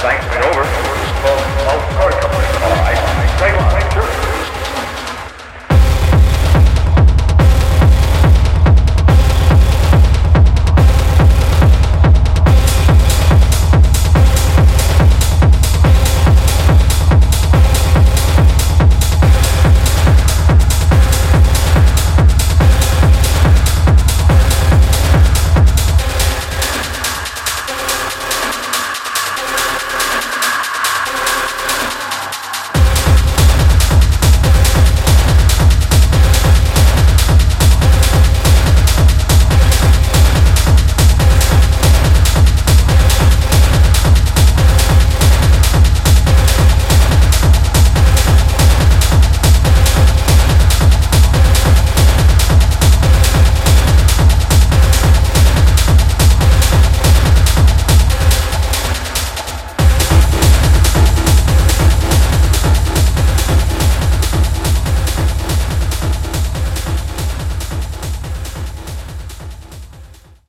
Thanks went over.